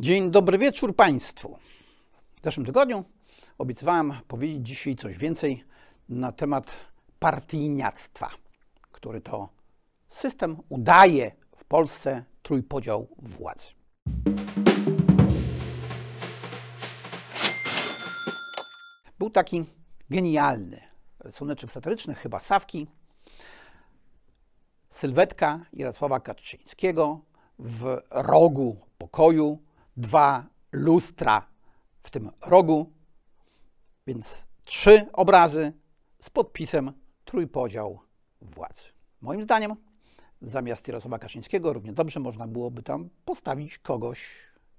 Dzień dobry wieczór Państwu. W zeszłym tygodniu obiecywałem powiedzieć dzisiaj coś więcej na temat partyjniactwa, który to system udaje w Polsce trójpodział władzy. Był taki genialny rysuneczek satyryczny, chyba Sawki, sylwetka Jarosława Kaczyńskiego w rogu pokoju, dwa lustra w tym rogu, więc trzy obrazy z podpisem trójpodział władzy. Moim zdaniem zamiast Jarosława Kaczyńskiego równie dobrze można byłoby tam postawić kogoś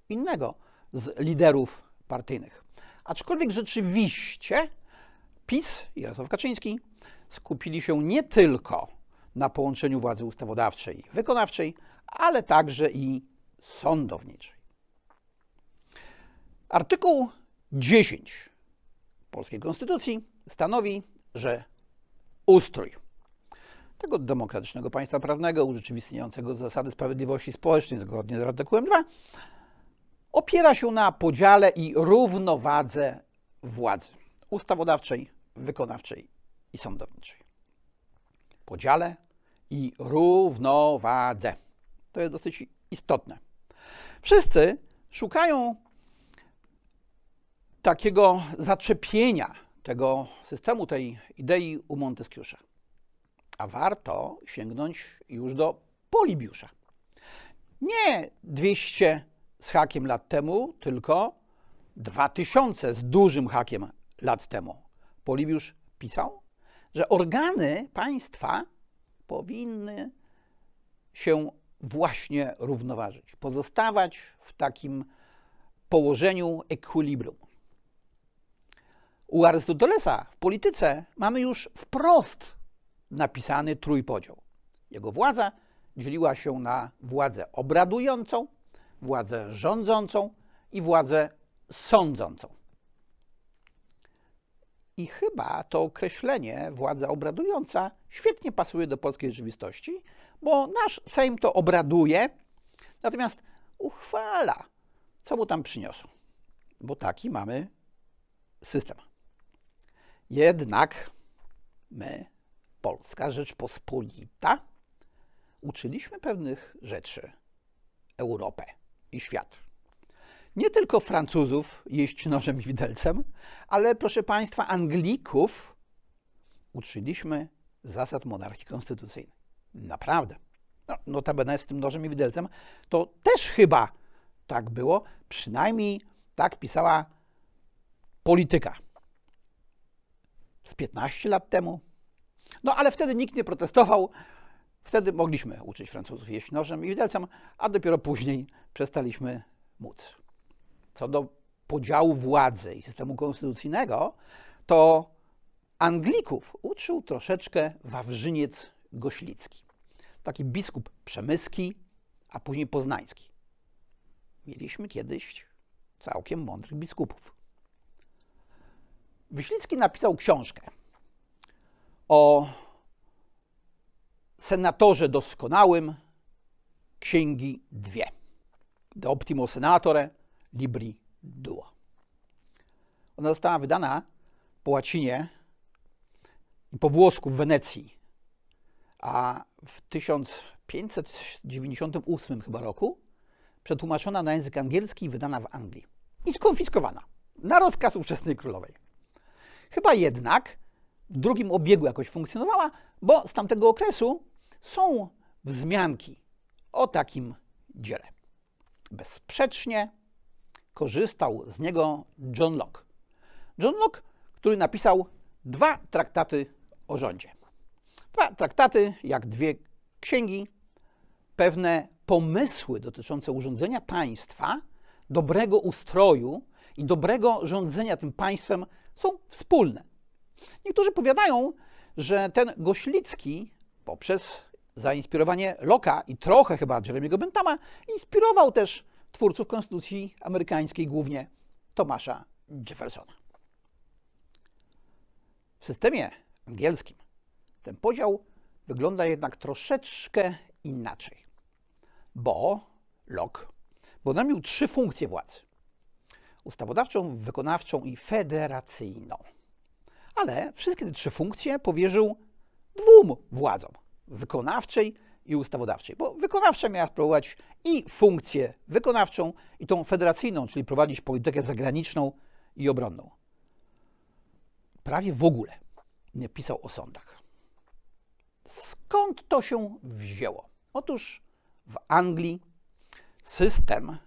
innego z liderów partyjnych. Aczkolwiek rzeczywiście PiS i Jarosław Kaczyński skupili się nie tylko na połączeniu władzy ustawodawczej i wykonawczej, ale także i sądowniczej. Artykuł 10 polskiej konstytucji stanowi, że ustrój tego demokratycznego państwa prawnego urzeczywistniającego zasady sprawiedliwości społecznej zgodnie z artykułem 2 opiera się na podziale i równowadze władzy ustawodawczej, wykonawczej i sądowniczej. Podziale i równowadze. To jest dosyć istotne. Wszyscy szukają takiego zaczepienia tego systemu, tej idei u Montesquieu'a. A warto sięgnąć już do Polibiusza. Nie 200 z hakiem lat temu, tylko 2000 z dużym hakiem lat temu. Polibiusz pisał, że organy państwa powinny się właśnie równoważyć, pozostawać w takim położeniu equilibrium. U Arystotelesa w polityce mamy już wprost napisany trójpodział. Jego władza dzieliła się na władzę obradującą, władzę rządzącą i władzę sądzącą. I chyba to określenie władza obradująca świetnie pasuje do polskiej rzeczywistości, bo nasz Sejm to obraduje, natomiast uchwala, co mu tam przyniosą. Bo taki mamy system. Jednak my, Polska Rzeczpospolita, uczyliśmy pewnych rzeczy Europę i świat. Nie tylko Francuzów jeść nożem i widelcem, ale proszę Państwa, Anglików uczyliśmy zasad monarchii konstytucyjnej. Naprawdę. No, notabene z tym nożem i widelcem to też chyba tak było, przynajmniej tak pisała polityka z 15 lat temu. No ale wtedy nikt nie protestował. Wtedy mogliśmy uczyć Francuzów jeść nożem i widelcem, a dopiero później przestaliśmy móc. Co do podziału władzy i systemu konstytucyjnego, to Anglików uczył troszeczkę Wawrzyniec Goślicki. Taki biskup przemyski, a później poznański. Mieliśmy kiedyś całkiem mądrych biskupów. Wyślicki napisał książkę o senatorze doskonałym księgi dwie. De optimo senatore libri duo. Ona została wydana po łacinie i po włosku w Wenecji, a w 1598 chyba roku przetłumaczona na język angielski i wydana w Anglii. I skonfiskowana na rozkaz ówczesnej królowej. Chyba jednak w drugim obiegu jakoś funkcjonowała, bo z tamtego okresu są wzmianki o takim dziele. Bezsprzecznie korzystał z niego John Locke. John Locke, który napisał dwa traktaty o rządzie. Dwa traktaty, jak dwie księgi, pewne pomysły dotyczące urządzenia państwa, dobrego ustroju i dobrego rządzenia tym państwem są wspólne. Niektórzy powiadają, że ten Goślicki poprzez zainspirowanie Loka i trochę chyba Jeremiego Bentama inspirował też twórców konstytucji amerykańskiej, głównie Tomasza Jeffersona. W systemie angielskim ten podział wygląda jednak troszeczkę inaczej, bo Locke bo on miał trzy funkcje władzy: ustawodawczą, wykonawczą i federacyjną. Ale wszystkie te trzy funkcje powierzył dwóm władzom: wykonawczej i ustawodawczej, bo wykonawcza miała sprawować i funkcję wykonawczą, i tą federacyjną, czyli prowadzić politykę zagraniczną i obronną. Prawie w ogóle nie pisał o sądach. Skąd to się wzięło? Otóż w Anglii system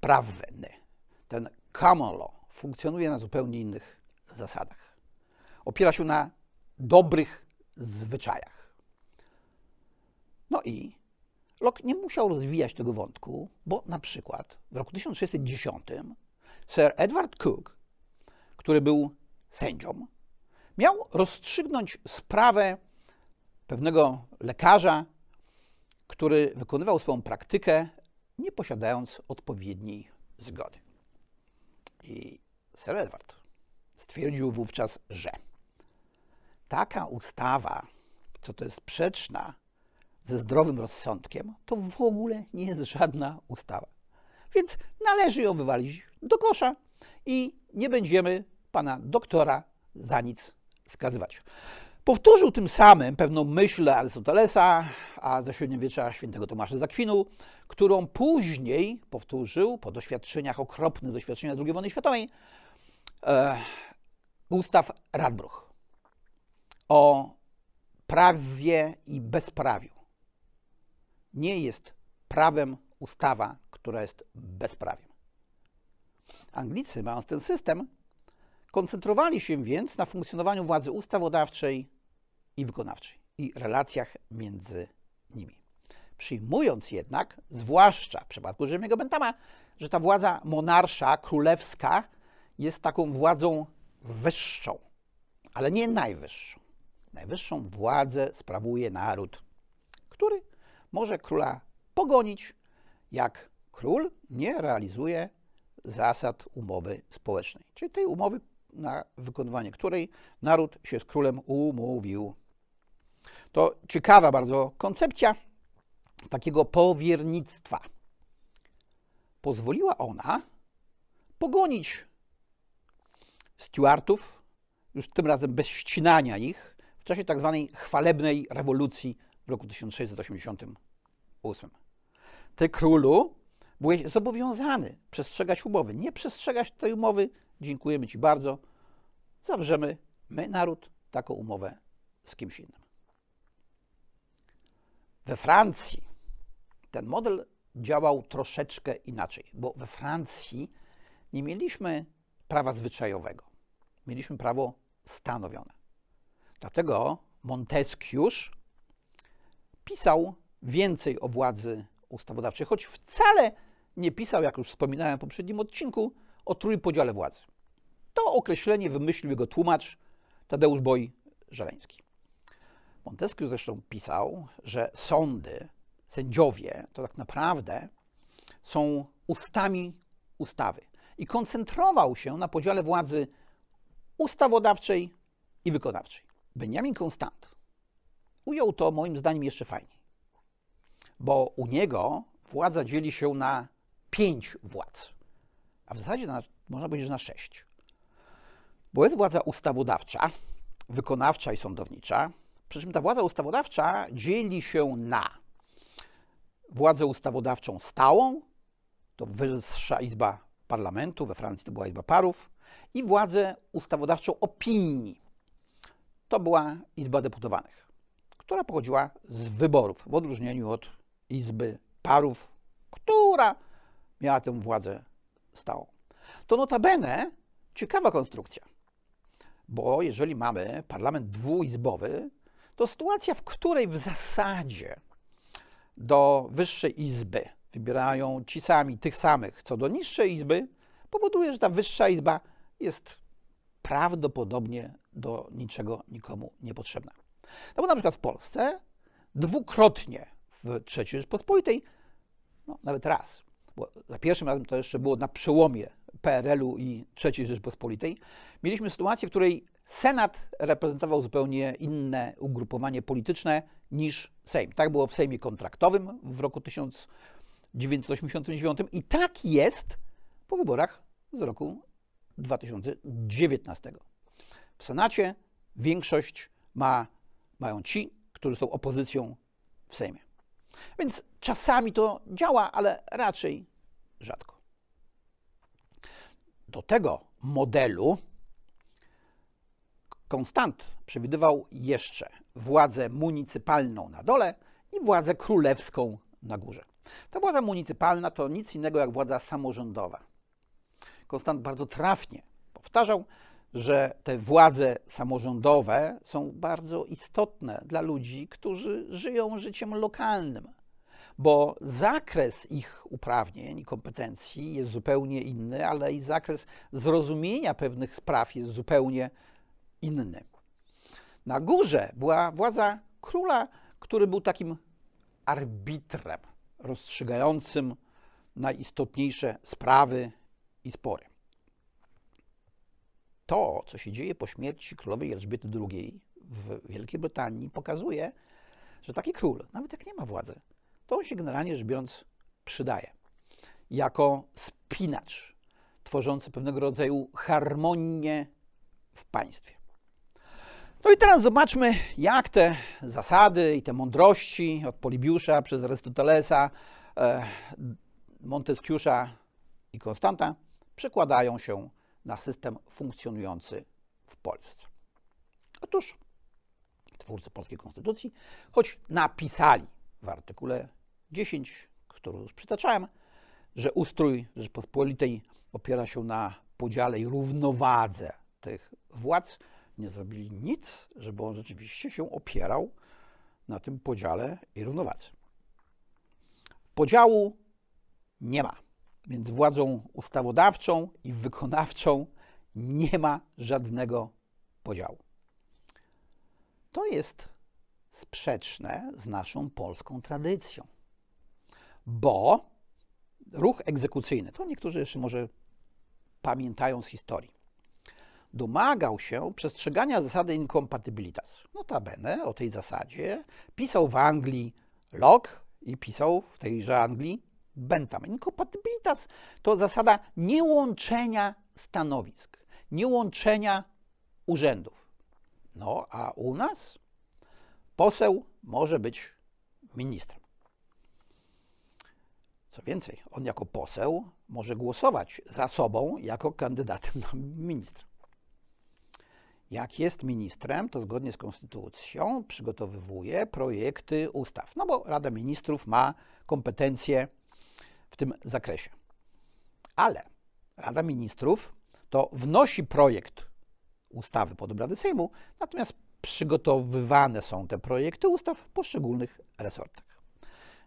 prawny, ten common law, funkcjonuje na zupełnie innych zasadach. Opiera się na dobrych zwyczajach. No i Locke nie musiał rozwijać tego wątku, bo na przykład w roku 1610 Sir Edward Cook, który był sędzią, miał rozstrzygnąć sprawę pewnego lekarza, który wykonywał swoją praktykę, nie posiadając odpowiedniej zgody. I Sir Edward stwierdził wówczas, że taka ustawa, co to jest sprzeczna ze zdrowym rozsądkiem, to w ogóle nie jest żadna ustawa. Więc należy ją wywalić do kosza i nie będziemy pana doktora za nic skazywać. Powtórzył tym samym pewną myśl Arystotelesa, a ze średniowiecza świętego Tomasza z którą później powtórzył po doświadczeniach, okropnych doświadczeniach II wojny światowej, e, Gustaw Radbruch o prawie i bezprawiu. Nie jest prawem ustawa, która jest bezprawiem. Anglicy, mając ten system, koncentrowali się więc na funkcjonowaniu władzy ustawodawczej i wykonawczej i relacjach między nimi. Przyjmując jednak, zwłaszcza w przypadku Jeremiego Bentama, że ta władza monarsza, królewska jest taką władzą wyższą, ale nie najwyższą. Najwyższą władzę sprawuje naród, który może króla pogonić, jak król nie realizuje zasad umowy społecznej, czyli tej umowy, na wykonywanie której naród się z królem umówił. To ciekawa bardzo koncepcja takiego powiernictwa. Pozwoliła ona pogonić Stuartów, już tym razem bez ścinania ich, w czasie tak zwanej chwalebnej rewolucji w roku 1688. Ty królu byłeś zobowiązany przestrzegać umowy. Nie przestrzegać tej umowy, dziękujemy Ci bardzo, zawrzemy my, naród, taką umowę z kimś innym. We Francji ten model działał troszeczkę inaczej, bo we Francji nie mieliśmy prawa zwyczajowego. Mieliśmy prawo stanowione. Dlatego Montesquieu pisał więcej o władzy ustawodawczej, choć wcale nie pisał, jak już wspominałem w poprzednim odcinku, o trójpodziale władzy. To określenie wymyślił jego tłumacz Tadeusz Boj Żeleński. Montesquieu zresztą pisał, że sądy, sędziowie to tak naprawdę są ustami ustawy i koncentrował się na podziale władzy ustawodawczej i wykonawczej. Benjamin Constant ujął to moim zdaniem jeszcze fajniej, bo u niego władza dzieli się na pięć władz, a w zasadzie na, można powiedzieć, że na sześć. Bo jest władza ustawodawcza, wykonawcza i sądownicza, przy czym ta władza ustawodawcza dzieli się na władzę ustawodawczą stałą, to Wyższa Izba Parlamentu, we Francji to była Izba Parów, i władzę ustawodawczą opinii. To była Izba Deputowanych, która pochodziła z wyborów, w odróżnieniu od Izby Parów, która miała tę władzę stałą. To notabene ciekawa konstrukcja, bo jeżeli mamy parlament dwuizbowy, to sytuacja, w której w zasadzie do wyższej izby wybierają ci sami tych samych co do niższej izby, powoduje, że ta wyższa izba jest prawdopodobnie do niczego nikomu niepotrzebna. No bo na przykład w Polsce dwukrotnie w III Rzeczpospolitej, no nawet raz, bo za pierwszym razem to jeszcze było na przełomie PRL-u i III Rzeczpospolitej, mieliśmy sytuację, w której Senat reprezentował zupełnie inne ugrupowanie polityczne niż Sejm. Tak było w Sejmie kontraktowym w roku 1989 i tak jest po wyborach z roku 2019. W Senacie większość ma, mają ci, którzy są opozycją w Sejmie. Więc czasami to działa, ale raczej rzadko. Do tego modelu Konstant przewidywał jeszcze władzę municypalną na dole i władzę królewską na górze. Ta władza municypalna to nic innego jak władza samorządowa. Konstant bardzo trafnie powtarzał, że te władze samorządowe są bardzo istotne dla ludzi, którzy żyją życiem lokalnym, bo zakres ich uprawnień i kompetencji jest zupełnie inny, ale i zakres zrozumienia pewnych spraw jest zupełnie inny. Na górze była władza króla, który był takim arbitrem rozstrzygającym najistotniejsze sprawy i spory. To, co się dzieje po śmierci królowej Elżbiety II w Wielkiej Brytanii, pokazuje, że taki król, nawet jak nie ma władzy, to on się generalnie rzecz biorąc przydaje. Jako spinacz, tworzący pewnego rodzaju harmonię w państwie. No i teraz zobaczmy, jak te zasady i te mądrości od Polibiusza przez Arystotelesa, e, Montesquieu'a i Konstanta przekładają się na system funkcjonujący w Polsce. Otóż twórcy polskiej konstytucji, choć napisali w artykule 10, który już przytaczałem, że ustrój Rzeczypospolitej opiera się na podziale i równowadze tych władz, nie zrobili nic, żeby on rzeczywiście się opierał na tym podziale i równowadze. Podziału nie ma. Między władzą ustawodawczą i wykonawczą nie ma żadnego podziału. To jest sprzeczne z naszą polską tradycją, bo ruch egzekucyjny, to niektórzy jeszcze może pamiętają z historii, domagał się przestrzegania zasady incompatibilitas. Notabene o tej zasadzie pisał w Anglii Locke i pisał w tejże Anglii Bentham. Incompatibilitas to zasada niełączenia stanowisk, niełączenia urzędów. No a u nas poseł może być ministrem. Co więcej, on jako poseł może głosować za sobą jako kandydatem na ministra. Jak jest ministrem, to zgodnie z konstytucją przygotowywuje projekty ustaw. No bo Rada Ministrów ma kompetencje w tym zakresie. Ale Rada Ministrów to wnosi projekt ustawy pod obrady Sejmu, natomiast przygotowywane są te projekty ustaw w poszczególnych resortach.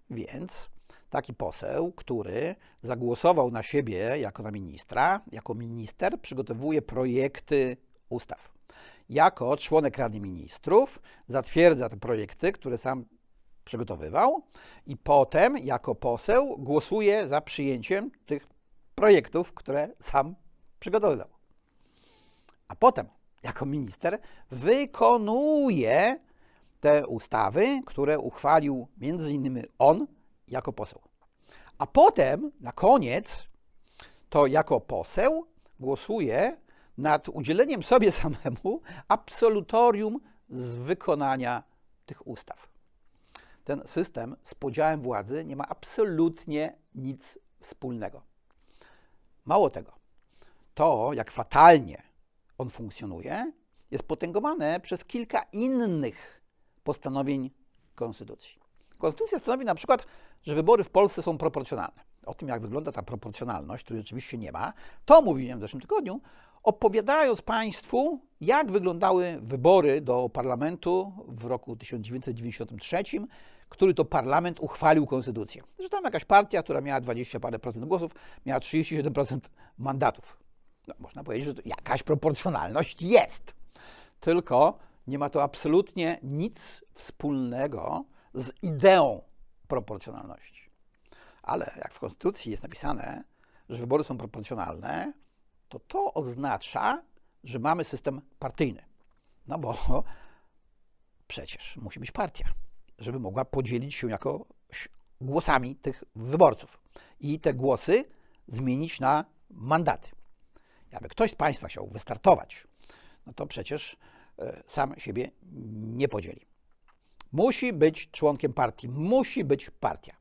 Więc taki poseł, który zagłosował na siebie jako na ministra, jako minister, przygotowuje projekty ustaw. Jako członek Rady Ministrów zatwierdza te projekty, które sam przygotowywał i potem jako poseł głosuje za przyjęciem tych projektów, które sam przygotowywał. A potem jako minister wykonuje te ustawy, które uchwalił między innymi on jako poseł. A potem na koniec to jako poseł głosuje nad udzieleniem sobie samemu absolutorium z wykonania tych ustaw ten system z podziałem władzy nie ma absolutnie nic wspólnego. Mało tego, to jak fatalnie on funkcjonuje, jest potęgowane przez kilka innych postanowień Konstytucji. Konstytucja stanowi na przykład, że wybory w Polsce są proporcjonalne. O tym, jak wygląda ta proporcjonalność, której rzeczywiście nie ma, to mówiłem w zeszłym tygodniu, opowiadając Państwu, jak wyglądały wybory do parlamentu w roku 1993, który to parlament uchwalił konstytucję. Że tam jakaś partia, która miała 20 parę procent głosów, miała 37% mandatów. No, można powiedzieć, że jakaś proporcjonalność jest. Tylko nie ma to absolutnie nic wspólnego z ideą proporcjonalności. Ale jak w Konstytucji jest napisane, że wybory są proporcjonalne, to to oznacza, że mamy system partyjny. No bo przecież musi być partia, żeby mogła podzielić się jakoś głosami tych wyborców i te głosy zmienić na mandaty. Jakby ktoś z Państwa chciał wystartować, no to przecież e, sam siebie nie podzieli. Musi być członkiem partii, musi być partia.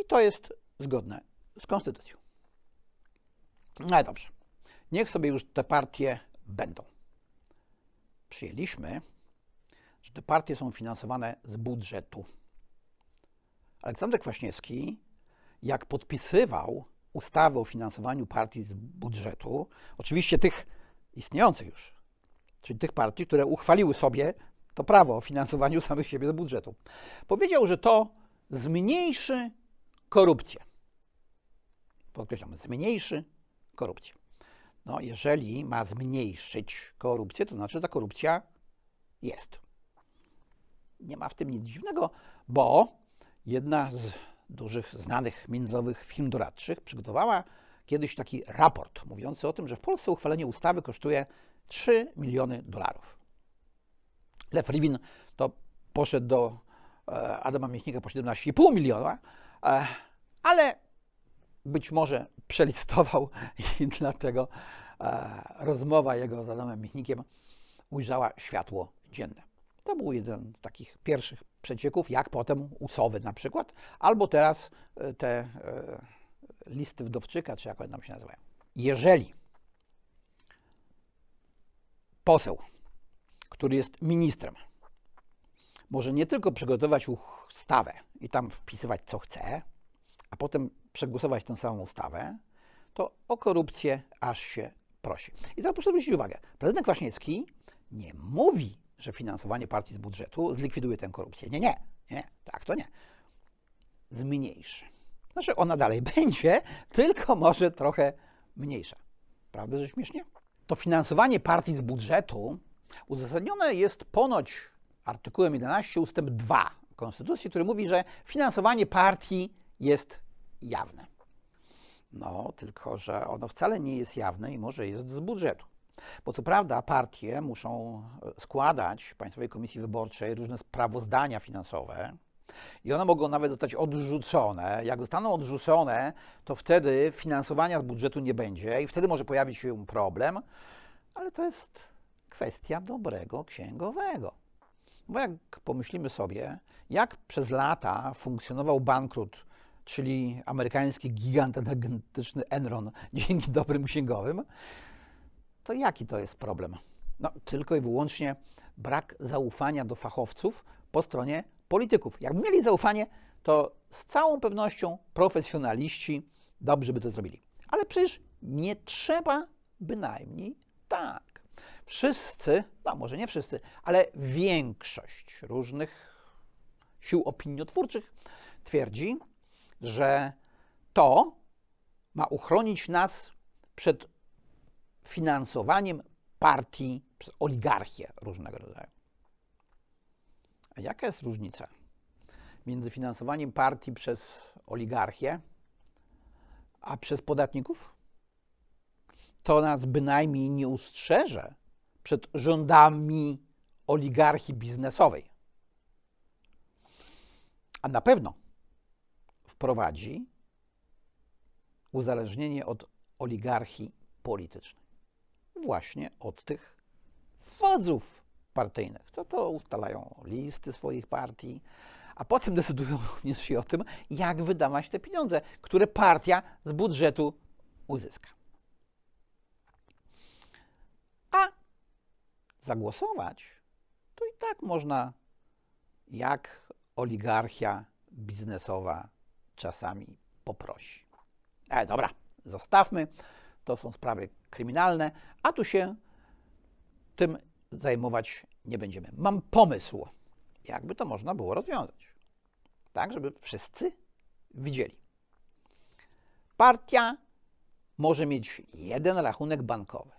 I to jest zgodne z konstytucją. No ale dobrze. Niech sobie już te partie będą. Przyjęliśmy, że te partie są finansowane z budżetu. Aleksander Kwaśniewski, jak podpisywał ustawę o finansowaniu partii z budżetu, oczywiście tych istniejących już, czyli tych partii, które uchwaliły sobie to prawo o finansowaniu samych siebie z budżetu, powiedział, że to zmniejszy korupcję. Podkreślam, zmniejszy korupcję. No, jeżeli ma zmniejszyć korupcję, to znaczy, że ta korupcja jest. Nie ma w tym nic dziwnego, bo jedna z dużych, znanych międzynarodowych firm doradczych przygotowała kiedyś taki raport mówiący o tym, że w Polsce uchwalenie ustawy kosztuje 3 miliony dolarów. Lew Rivin to poszedł do e, Adama Miechnika po 17,5 miliona, e, ale być może przelistował i dlatego e, rozmowa jego z Adamem Michnikiem ujrzała światło dzienne. To był jeden z takich pierwszych przecieków, jak potem usowy na przykład, albo teraz e, te e, listy wdowczyka, czy jak one tam się nazywają. Jeżeli poseł, który jest ministrem, może nie tylko przygotować ustawę i tam wpisywać co chce, a potem przegłosować tę samą ustawę, to o korupcję aż się prosi. I teraz proszę zwrócić uwagę, prezydent Kwaśniewski nie mówi, że finansowanie partii z budżetu zlikwiduje tę korupcję. Nie, nie, nie, tak to nie. Zmniejszy. Znaczy ona dalej będzie, tylko może trochę mniejsza. Prawda, że śmiesznie? To finansowanie partii z budżetu uzasadnione jest ponoć artykułem 11 ustęp 2 Konstytucji, który mówi, że finansowanie partii jest jawne. No, tylko że ono wcale nie jest jawne i może jest z budżetu. Bo co prawda partie muszą e, składać Państwowej Komisji Wyborczej różne sprawozdania finansowe i one mogą nawet zostać odrzucone. Jak zostaną odrzucone, to wtedy finansowania z budżetu nie będzie i wtedy może pojawić się problem, ale to jest kwestia dobrego księgowego. Bo jak pomyślimy sobie, jak przez lata funkcjonował bankrut czyli amerykański gigant energetyczny Enron, dzięki dobrym księgowym, to jaki to jest problem? No, tylko i wyłącznie brak zaufania do fachowców po stronie polityków. Jakby mieli zaufanie, to z całą pewnością profesjonaliści dobrze by to zrobili. Ale przecież nie trzeba bynajmniej tak. Wszyscy, no może nie wszyscy, ale większość różnych sił opiniotwórczych twierdzi, że to ma uchronić nas przed finansowaniem partii przez oligarchię różnego rodzaju. A jaka jest różnica między finansowaniem partii przez oligarchię, a przez podatników? To nas bynajmniej nie ustrzeże przed rządami oligarchii biznesowej. A na pewno wprowadzi uzależnienie od oligarchii politycznej. Właśnie od tych wodzów partyjnych. Co to ustalają listy swoich partii, a potem decydują również i o tym, jak wydawać te pieniądze, które partia z budżetu uzyska. A zagłosować to i tak można jak oligarchia biznesowa czasami poprosi. Ale dobra, zostawmy. To są sprawy kryminalne, a tu się tym zajmować nie będziemy. Mam pomysł, jakby to można było rozwiązać. Tak, żeby wszyscy widzieli. Partia może mieć jeden rachunek bankowy,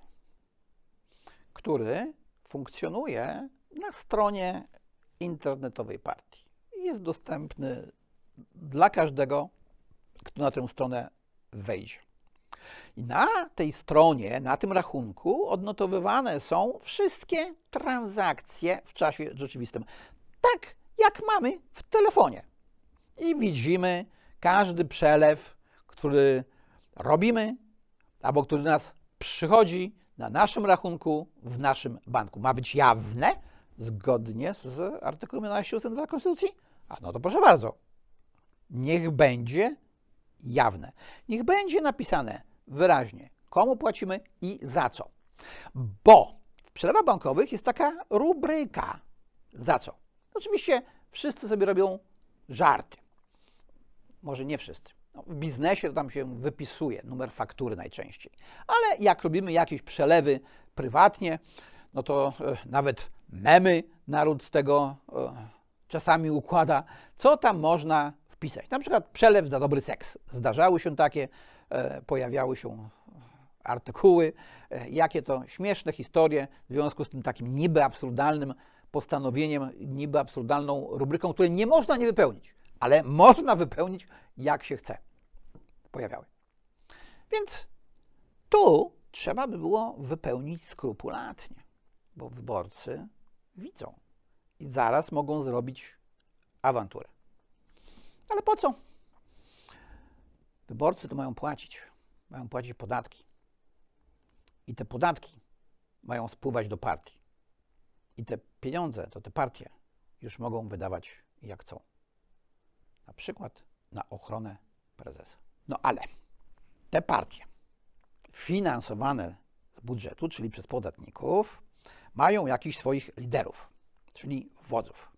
który funkcjonuje na stronie internetowej partii. Jest dostępny dla każdego, kto na tę stronę wejdzie. I na tej stronie, na tym rachunku odnotowywane są wszystkie transakcje w czasie rzeczywistym. Tak jak mamy w telefonie. i widzimy każdy przelew, który robimy albo który do nas przychodzi na naszym rachunku w naszym banku. Ma być jawne zgodnie z artykułem 11 ust. 2 Konstytucji? A no to proszę bardzo. Niech będzie jawne. Niech będzie napisane wyraźnie, komu płacimy i za co. Bo w przelewach bankowych jest taka rubryka za co. Oczywiście wszyscy sobie robią żarty. Może nie wszyscy. No, w biznesie to tam się wypisuje numer faktury najczęściej. Ale jak robimy jakieś przelewy prywatnie, no to e, nawet memy naród z tego e, czasami układa, co tam można wpisać. Na przykład przelew za dobry seks. Zdarzały się takie, e, pojawiały się artykuły, e, jakie to śmieszne historie w związku z tym takim niby absurdalnym postanowieniem, niby absurdalną rubryką, której nie można nie wypełnić, ale można wypełnić jak się chce. Pojawiały. Więc tu trzeba by było wypełnić skrupulatnie, bo wyborcy widzą i zaraz mogą zrobić awanturę. Ale po co? Wyborcy to mają płacić, mają płacić podatki. I te podatki mają spływać do partii. I te pieniądze to te partie już mogą wydawać jak chcą. Na przykład na ochronę prezesa. No ale te partie finansowane z budżetu, czyli przez podatników, mają jakichś swoich liderów, czyli wodzów.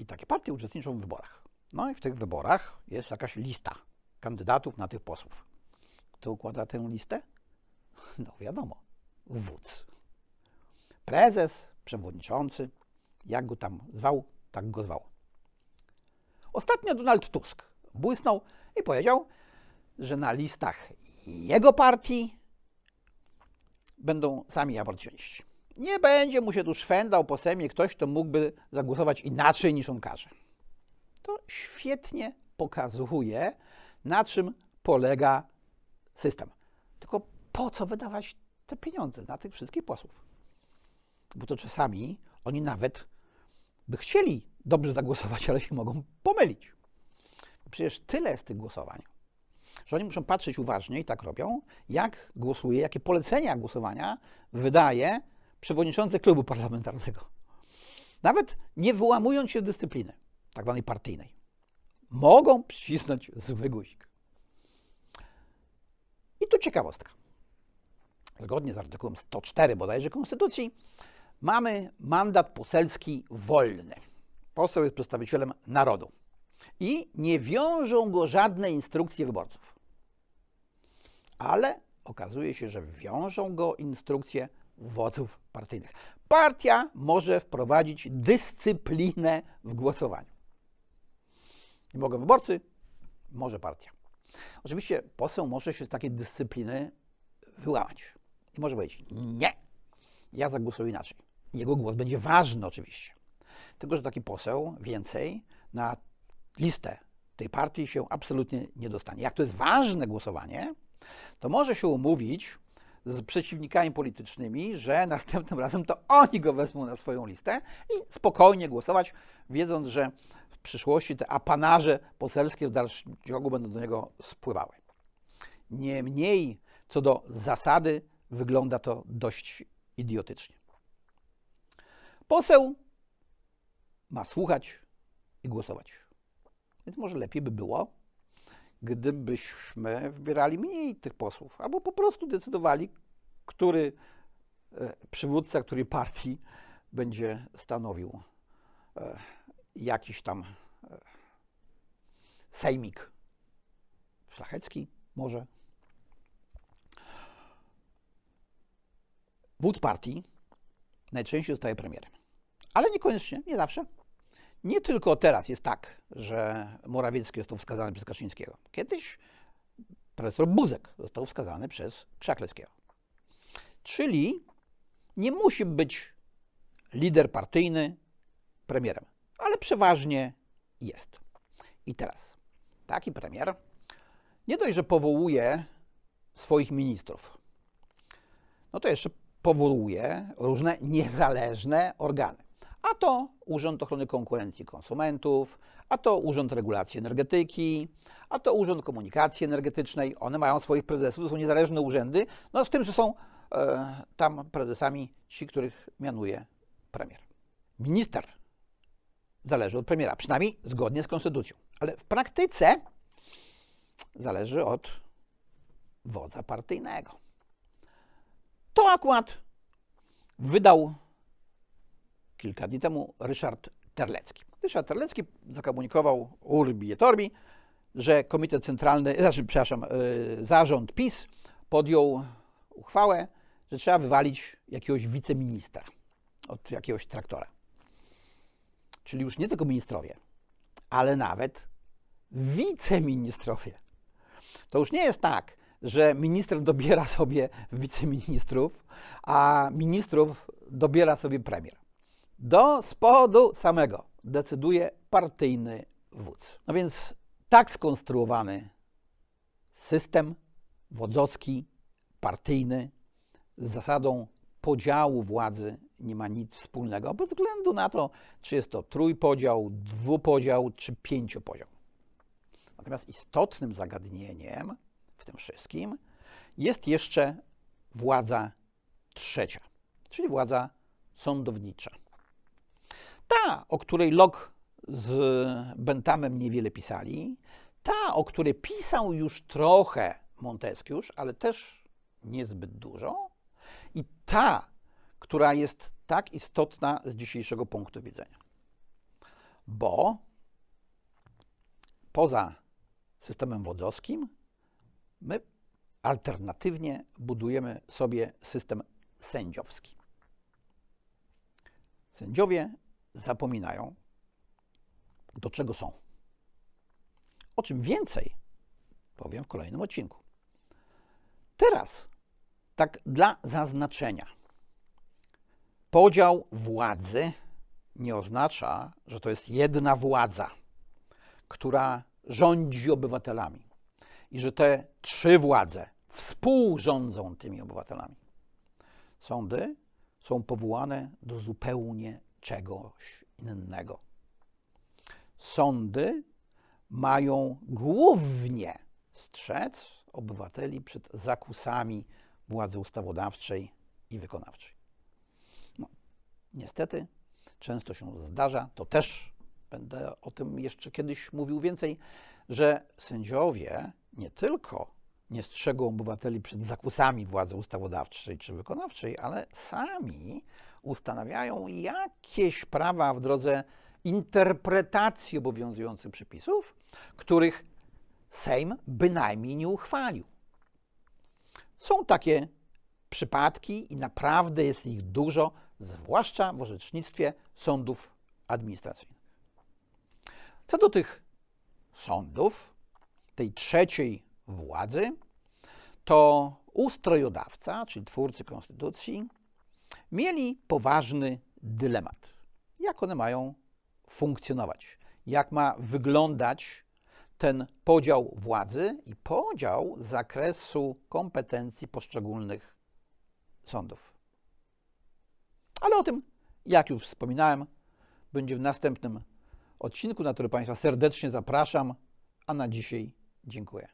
I takie partie uczestniczą w wyborach. No i w tych wyborach jest jakaś lista kandydatów na tych posłów. Kto układa tę listę? No wiadomo, wódz. Prezes, przewodniczący, jak go tam zwał, tak go zwał. Ostatnio Donald Tusk błysnął i powiedział, że na listach jego partii będą sami aborcjoniści. Nie będzie mu się tu szwendał po semie ktoś, kto mógłby zagłosować inaczej niż on każe. To świetnie pokazuje, na czym polega system. Tylko po co wydawać te pieniądze na tych wszystkich posłów? Bo to czasami oni nawet by chcieli dobrze zagłosować, ale się mogą pomylić. Przecież tyle jest tych głosowań, że oni muszą patrzeć uważnie i tak robią, jak głosuje, jakie polecenia głosowania wydaje przewodniczący klubu parlamentarnego. Nawet nie wyłamując się z dyscypliny, tak zwanej partyjnej. Mogą przycisnąć zły guzik. I tu ciekawostka. Zgodnie z artykułem 104 bodajże Konstytucji mamy mandat poselski wolny. Poseł jest przedstawicielem narodu i nie wiążą go żadne instrukcje wyborców. Ale okazuje się, że wiążą go instrukcje wodzów partyjnych. Partia może wprowadzić dyscyplinę w głosowaniu. Nie mogą wyborcy, może partia. Oczywiście poseł może się z takiej dyscypliny wyłamać. I może powiedzieć, nie, ja zagłosuję inaczej. Jego głos będzie ważny oczywiście. Tylko, że taki poseł więcej na listę tej partii się absolutnie nie dostanie. Jak to jest ważne głosowanie, to może się umówić z przeciwnikami politycznymi, że następnym razem to oni go wezmą na swoją listę i spokojnie głosować, wiedząc, że w przyszłości te apanarze poselskie w dalszym ciągu będą do niego spływały. Niemniej, co do zasady, wygląda to dość idiotycznie. Poseł ma słuchać i głosować. Więc może lepiej by było, gdybyśmy wybierali mniej tych posłów, albo po prostu decydowali, który e, przywódca, który partii będzie stanowił e, jakiś tam e, sejmik szlachecki, może. Wódz partii najczęściej zostaje premierem, ale niekoniecznie, nie zawsze. Nie tylko teraz jest tak, że Morawiecki został wskazany przez Kaczyńskiego. Kiedyś profesor Buzek został wskazany przez Krzakleckiego. Czyli nie musi być lider partyjny premierem, ale przeważnie jest. I teraz taki premier nie dość, że powołuje swoich ministrów, no to jeszcze powołuje różne niezależne organy. A to Urząd Ochrony Konkurencji Konsumentów, a to Urząd Regulacji Energetyki, a to Urząd Komunikacji Energetycznej. One mają swoich prezesów, to są niezależne urzędy, no z tym, że są e, tam prezesami ci, których mianuje premier. Minister zależy od premiera, przynajmniej zgodnie z konstytucją. Ale w praktyce zależy od wodza partyjnego. To akurat wydał kilka dni temu Ryszard Terlecki. Ryszard Terlecki zakomunikował Urbi et Orbi, że Komitet Centralny, znaczy, przepraszam, yy, zarząd PiS podjął uchwałę, że trzeba wywalić jakiegoś wiceministra od jakiegoś traktora. Czyli już nie tylko ministrowie, ale nawet wiceministrowie. To już nie jest tak, że minister dobiera sobie wiceministrów, a ministrów dobiera sobie premier. Do spodu samego decyduje partyjny wódz. No więc tak skonstruowany system wodzowski, partyjny, z zasadą podziału władzy nie ma nic wspólnego, bez względu na to, czy jest to trójpodział, dwupodział czy pięciopodział. Natomiast istotnym zagadnieniem w tym wszystkim jest jeszcze władza trzecia, czyli władza sądownicza. Ta, o której Locke z Benthamem niewiele pisali, ta, o której pisał już trochę Montesquieu, ale też niezbyt dużo, i ta, która jest tak istotna z dzisiejszego punktu widzenia. Bo poza systemem wodzowskim, my alternatywnie budujemy sobie system sędziowski. Sędziowie zapominają, do czego są. O czym więcej powiem w kolejnym odcinku. Teraz, tak dla zaznaczenia, podział władzy nie oznacza, że to jest jedna władza, która rządzi obywatelami i że te trzy władze współrządzą tymi obywatelami. Sądy są powołane do zupełnie czegoś innego. Sądy mają głównie strzec obywateli przed zakusami władzy ustawodawczej i wykonawczej. No, niestety, często się zdarza, to też będę o tym jeszcze kiedyś mówił więcej, że sędziowie nie tylko nie strzegą obywateli przed zakusami władzy ustawodawczej czy wykonawczej, ale sami ustanawiają jakieś prawa w drodze interpretacji obowiązujących przepisów, których Sejm bynajmniej nie uchwalił. Są takie przypadki i naprawdę jest ich dużo, zwłaszcza w orzecznictwie sądów administracyjnych. Co do tych sądów, tej trzeciej władzy, to ustrojodawca, czyli twórcy konstytucji, mieli poważny dylemat. Jak one mają funkcjonować? Jak ma wyglądać ten podział władzy i podział zakresu kompetencji poszczególnych sądów? Ale o tym, jak już wspominałem, będzie w następnym odcinku, na który Państwa serdecznie zapraszam, a na dzisiaj dziękuję.